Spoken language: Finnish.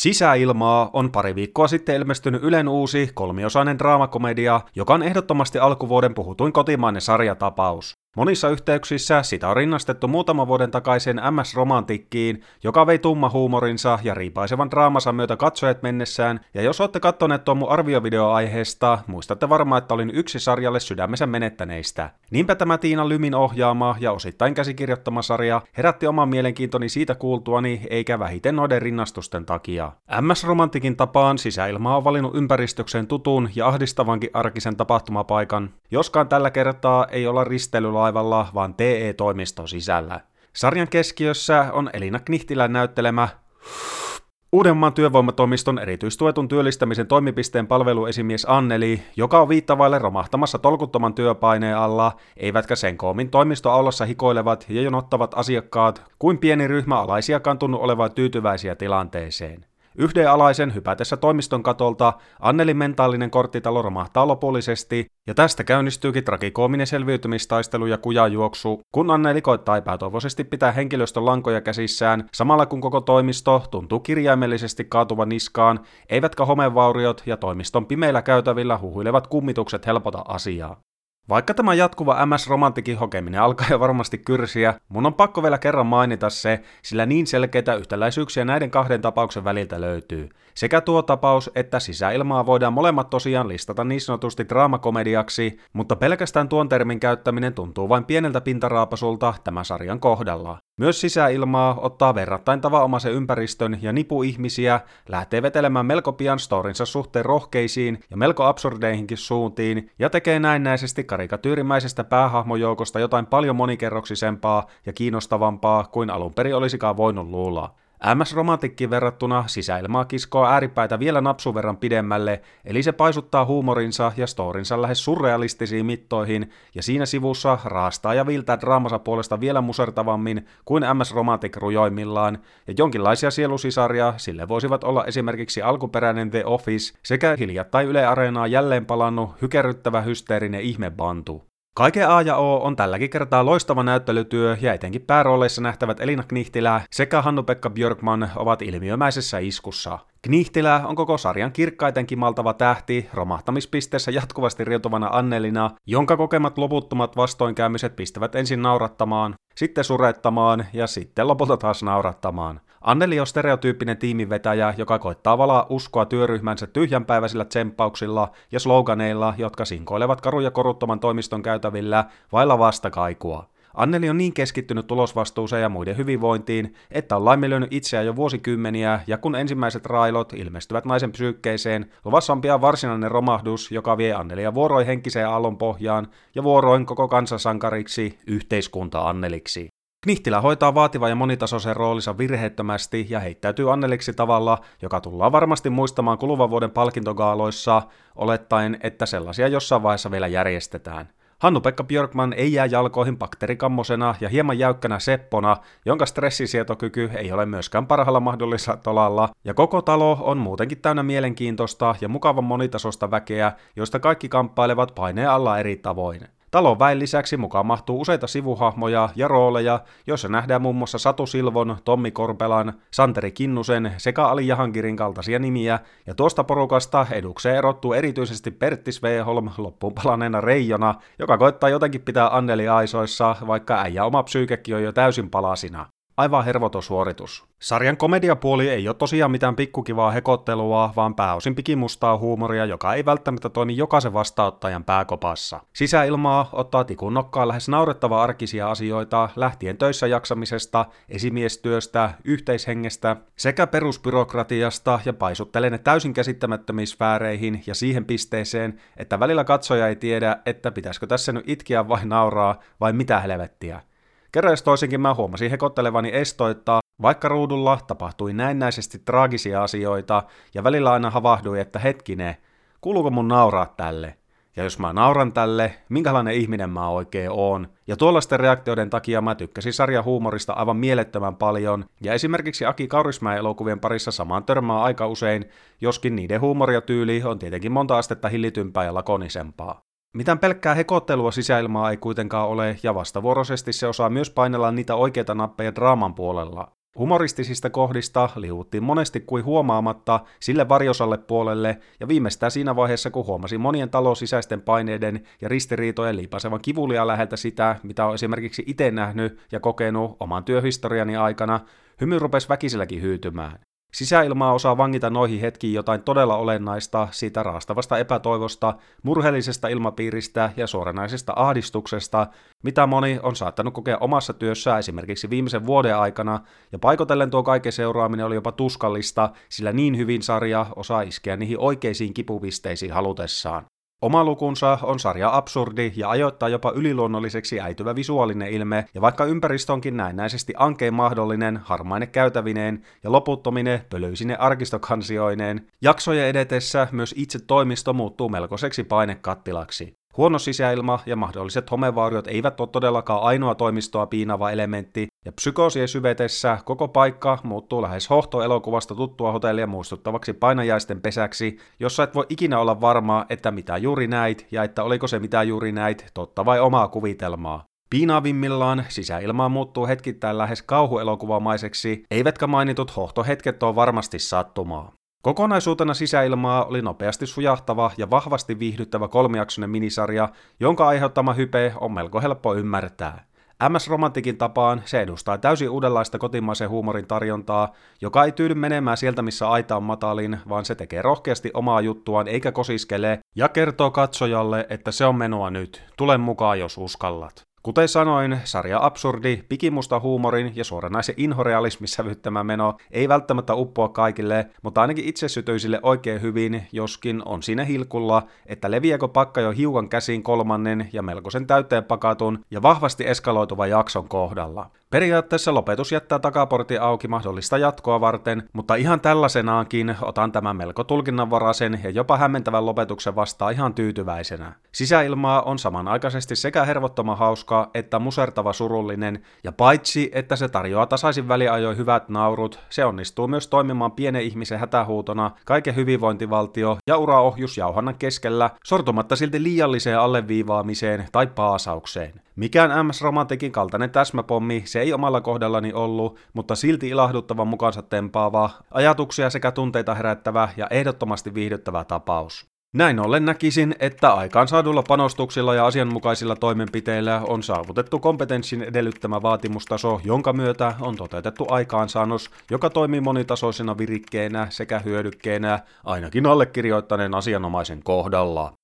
Sisäilmaa on pari viikkoa sitten ilmestynyt Ylen uusi kolmiosainen draamakomedia, joka on ehdottomasti alkuvuoden puhutuin kotimainen sarjatapaus. Monissa yhteyksissä sitä on rinnastettu muutaman vuoden takaisin MS-romantikkiin, joka vei tumma huumorinsa ja riipaisevan draamansa myötä katsojat mennessään, ja jos olette kattoneet tuon mun arviovideoaiheesta, muistatte varmaan, että olin yksi sarjalle sydämensä menettäneistä. Niinpä tämä Tiina Lymin ohjaama ja osittain käsikirjoittama sarja herätti oman mielenkiintoni siitä kuultuani, eikä vähiten noiden rinnastusten takia. MS-romantikin tapaan sisäilma on valinnut ympäristökseen tutun ja ahdistavankin arkisen tapahtumapaikan, joskaan tällä kertaa ei olla risteilyllä laivalla, vaan TE-toimiston sisällä. Sarjan keskiössä on Elina Knihtilän näyttelemä Uudenmaan työvoimatoimiston erityistuetun työllistämisen toimipisteen palveluesimies Anneli, joka on viittavaille romahtamassa tolkuttoman työpaineen alla, eivätkä sen koomin toimistoaulassa hikoilevat ja jonottavat asiakkaat, kuin pieni ryhmä alaisiakaan tunnu olevan tyytyväisiä tilanteeseen. Yhden alaisen hypätessä toimiston katolta Annelin mentaalinen korttitalo romahtaa lopullisesti, ja tästä käynnistyykin tragikoominen selviytymistaistelu ja kujajuoksu, kun Anneli koittaa epätoivoisesti pitää henkilöstön lankoja käsissään, samalla kun koko toimisto tuntuu kirjaimellisesti kaatuvan niskaan, eivätkä homevauriot ja toimiston pimeillä käytävillä huhuilevat kummitukset helpota asiaa. Vaikka tämä jatkuva MS-romantikin hokeminen alkaa jo varmasti kyrsiä, mun on pakko vielä kerran mainita se, sillä niin selkeitä yhtäläisyyksiä näiden kahden tapauksen väliltä löytyy. Sekä tuo tapaus että sisäilmaa voidaan molemmat tosiaan listata niin sanotusti draamakomediaksi, mutta pelkästään tuon termin käyttäminen tuntuu vain pieneltä pintaraapasulta tämän sarjan kohdalla. Myös sisäilmaa ottaa verrattain tavanomaisen ympäristön ja nipu ihmisiä, lähtee vetelemään melko pian storinsa suhteen rohkeisiin ja melko absurdeihinkin suuntiin, ja tekee näennäisesti karikatyyrimäisestä päähahmojoukosta jotain paljon monikerroksisempaa ja kiinnostavampaa kuin alun perin olisikaan voinut luulla. MS Romantikki verrattuna sisäilmaa kiskoo ääripäitä vielä napsun verran pidemmälle, eli se paisuttaa huumorinsa ja storinsa lähes surrealistisiin mittoihin, ja siinä sivussa raastaa ja viiltää draamansa puolesta vielä musertavammin kuin MS Romantic rujoimmillaan, ja jonkinlaisia sielusisaria sille voisivat olla esimerkiksi alkuperäinen The Office sekä hiljattain Yle Areenaa jälleen palannut hykerryttävä hysteerinen ihmebantu. Kaiken A ja O on tälläkin kertaa loistava näyttelytyö ja etenkin päärooleissa nähtävät Elina Knihtilä sekä Hannu-Pekka Björkman ovat ilmiömäisessä iskussa. Knihtilä on koko sarjan kirkkaiten kimaltava tähti, romahtamispisteessä jatkuvasti riutuvana Annelina, jonka kokemat loputtomat vastoinkäymiset pistävät ensin naurattamaan, sitten surettamaan ja sitten lopulta taas naurattamaan. Anneli on stereotyyppinen tiimivetäjä, joka koittaa valaa uskoa työryhmänsä tyhjänpäiväisillä tsemppauksilla ja sloganeilla, jotka sinkoilevat karuja koruttoman toimiston käytävillä vailla vastakaikua. Anneli on niin keskittynyt tulosvastuuseen ja muiden hyvinvointiin, että on laiminlyönyt itseään jo vuosikymmeniä, ja kun ensimmäiset railot ilmestyvät naisen psyykkeeseen, luvassa on pian varsinainen romahdus, joka vie Annelia vuoroin henkiseen aallon pohjaan ja vuoroin koko kansansankariksi, yhteiskunta Anneliksi. Knihtilä hoitaa vaativan ja monitasoisen roolinsa virheettömästi ja heittäytyy Anneliksi tavalla, joka tullaan varmasti muistamaan kuluvan vuoden palkintogaaloissa, olettaen, että sellaisia jossain vaiheessa vielä järjestetään. Hannu-Pekka Björkman ei jää jalkoihin bakteerikammosena ja hieman jäykkänä seppona, jonka stressisietokyky ei ole myöskään parhaalla mahdollisella tolalla, ja koko talo on muutenkin täynnä mielenkiintoista ja mukavan monitasosta väkeä, joista kaikki kamppailevat paineen alla eri tavoin. Talon väen lisäksi mukaan mahtuu useita sivuhahmoja ja rooleja, joissa nähdään muun muassa Satu Silvon, Tommi Korpelan, Santeri Kinnusen sekä Ali Jahankirin kaltaisia nimiä, ja tuosta porukasta edukseen erottuu erityisesti Pertti Sveholm loppuun palaneena Reijona, joka koittaa jotenkin pitää Anneli aisoissa, vaikka äijä oma psyykekin on jo täysin palasina. Aivan hervoton suoritus. Sarjan komediapuoli ei ole tosiaan mitään pikkukivaa hekottelua, vaan pääosin pikimustaa huumoria, joka ei välttämättä toimi jokaisen vastaanottajan pääkopassa. Sisäilmaa ottaa tikun nokkaan lähes naurettava arkisia asioita, lähtien töissä jaksamisesta, esimiestyöstä, yhteishengestä sekä perusbyrokratiasta ja paisuttelee ne täysin käsittämättömiin sfääreihin ja siihen pisteeseen, että välillä katsoja ei tiedä, että pitäisikö tässä nyt itkeä vai nauraa vai mitä helvettiä. Kerran toisinkin mä huomasin hekottelevani estoittaa, vaikka ruudulla tapahtui näennäisesti traagisia asioita, ja välillä aina havahdui, että hetkinen, kuuluuko mun nauraa tälle? Ja jos mä nauran tälle, minkälainen ihminen mä oikein oon? Ja tuollaisten reaktioiden takia mä tykkäsin sarjan huumorista aivan mielettömän paljon, ja esimerkiksi Aki Kaurismäen elokuvien parissa samaan törmää aika usein, joskin niiden huumoria tyyli on tietenkin monta astetta hillitympää ja lakonisempaa. Mitään pelkkää hekottelua sisäilmaa ei kuitenkaan ole, ja vastavuoroisesti se osaa myös painella niitä oikeita nappeja draaman puolella. Humoristisista kohdista liuuttiin monesti kuin huomaamatta sille varjosalle puolelle, ja viimeistään siinä vaiheessa, kun huomasi monien sisäisten paineiden ja ristiriitojen liipasevan kivulia läheltä sitä, mitä on esimerkiksi itse nähnyt ja kokenut oman työhistoriani aikana, hymy rupesi väkiselläkin hyytymään. Sisäilmaa osaa vangita noihin hetkiin jotain todella olennaista siitä raastavasta epätoivosta, murheellisesta ilmapiiristä ja suoranaisesta ahdistuksesta, mitä moni on saattanut kokea omassa työssään esimerkiksi viimeisen vuoden aikana, ja paikotellen tuo kaiken seuraaminen oli jopa tuskallista, sillä niin hyvin sarja osaa iskeä niihin oikeisiin kipupisteisiin halutessaan. Oma lukunsa on sarja absurdi ja ajoittaa jopa yliluonnolliseksi äityvä visuaalinen ilme, ja vaikka ympäristö onkin näennäisesti ankein mahdollinen, harmaine käytävineen ja loputtomine pölyisine arkistokansioineen, jaksojen edetessä myös itse toimisto muuttuu melkoiseksi painekattilaksi. Huono sisäilma ja mahdolliset homevauriot eivät ole todellakaan ainoa toimistoa piinava elementti, ja psykoosien syvetessä koko paikka muuttuu lähes hohtoelokuvasta tuttua hotellia muistuttavaksi painajaisten pesäksi, jossa et voi ikinä olla varma, että mitä juuri näit ja että oliko se mitä juuri näit totta vai omaa kuvitelmaa. Piinaavimmillaan sisäilmaa muuttuu hetkittäin lähes kauhuelokuvamaiseksi, eivätkä mainitut hohtohetket ole varmasti sattumaa. Kokonaisuutena sisäilmaa oli nopeasti sujahtava ja vahvasti viihdyttävä kolmiaksoinen minisarja, jonka aiheuttama hype on melko helppo ymmärtää. MS Romantikin tapaan se edustaa täysin uudenlaista kotimaisen huumorin tarjontaa, joka ei tyydy menemään sieltä missä aita on matalin, vaan se tekee rohkeasti omaa juttuaan eikä kosiskele ja kertoo katsojalle, että se on menua nyt, tule mukaan jos uskallat. Kuten sanoin, sarja absurdi, pikimusta huumorin ja suoranaisen inhorealismin sävyttämä meno ei välttämättä uppoa kaikille, mutta ainakin itsesytyisille oikein hyvin, joskin on siinä hilkulla, että leviääkö pakka jo hiukan käsiin kolmannen ja melkoisen täyteen pakatun ja vahvasti eskaloituvan jakson kohdalla. Periaatteessa lopetus jättää takaportti auki mahdollista jatkoa varten, mutta ihan tällaisenaankin otan tämän melko tulkinnanvaraisen ja jopa hämmentävän lopetuksen vastaan ihan tyytyväisenä. Sisäilmaa on samanaikaisesti sekä hervottoman hauska että musertava surullinen, ja paitsi että se tarjoaa tasaisin väliajoin hyvät naurut, se onnistuu myös toimimaan pienen ihmisen hätähuutona kaiken hyvinvointivaltio ja uraohjus jauhannan keskellä, sortumatta silti liialliseen alleviivaamiseen tai paasaukseen. Mikään MS Romantikin kaltainen täsmäpommi se ei omalla kohdallani ollut, mutta silti ilahduttava mukansa tempaava, ajatuksia sekä tunteita herättävä ja ehdottomasti viihdyttävä tapaus. Näin ollen näkisin, että aikaansaadulla panostuksilla ja asianmukaisilla toimenpiteillä on saavutettu kompetenssin edellyttämä vaatimustaso, jonka myötä on toteutettu aikaansaannos, joka toimii monitasoisena virikkeenä sekä hyödykkeenä ainakin allekirjoittaneen asianomaisen kohdalla.